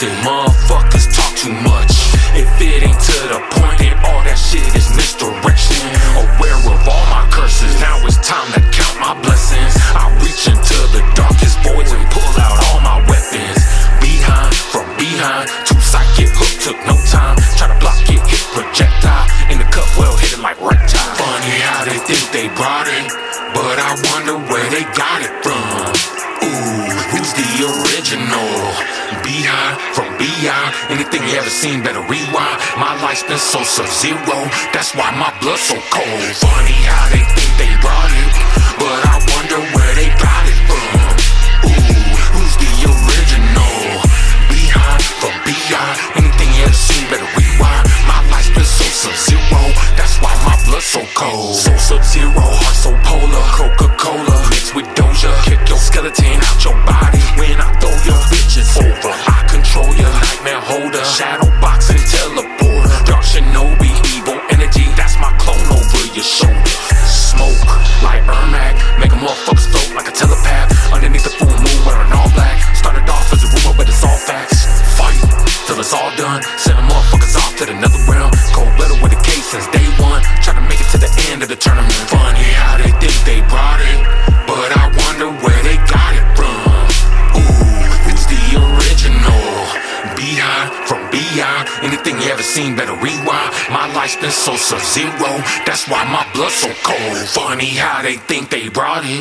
Them motherfuckers talk too much. If it ain't to the point. from beyond. Anything you ever seen, better rewind. My life's been so sub-zero, that's why my blood's so cold. Funny how they think they brought it, but I wonder where they got it from. Ooh, who's the original? Bi-Han, from beyond. Anything you ever seen, better rewind. My life's been so sub-zero, that's why my blood's so cold. So sub-zero, heart so polar, Coca-Cola mixed with Doja, kick your skeleton. Funny how they think they brought it, but I wonder where they got it from. Ooh, it's the original. Bi-Han from beyond. Anything you ever seen, better rewind. My life's been so sub-zero. That's why my blood's so cold. Funny how they think they brought it,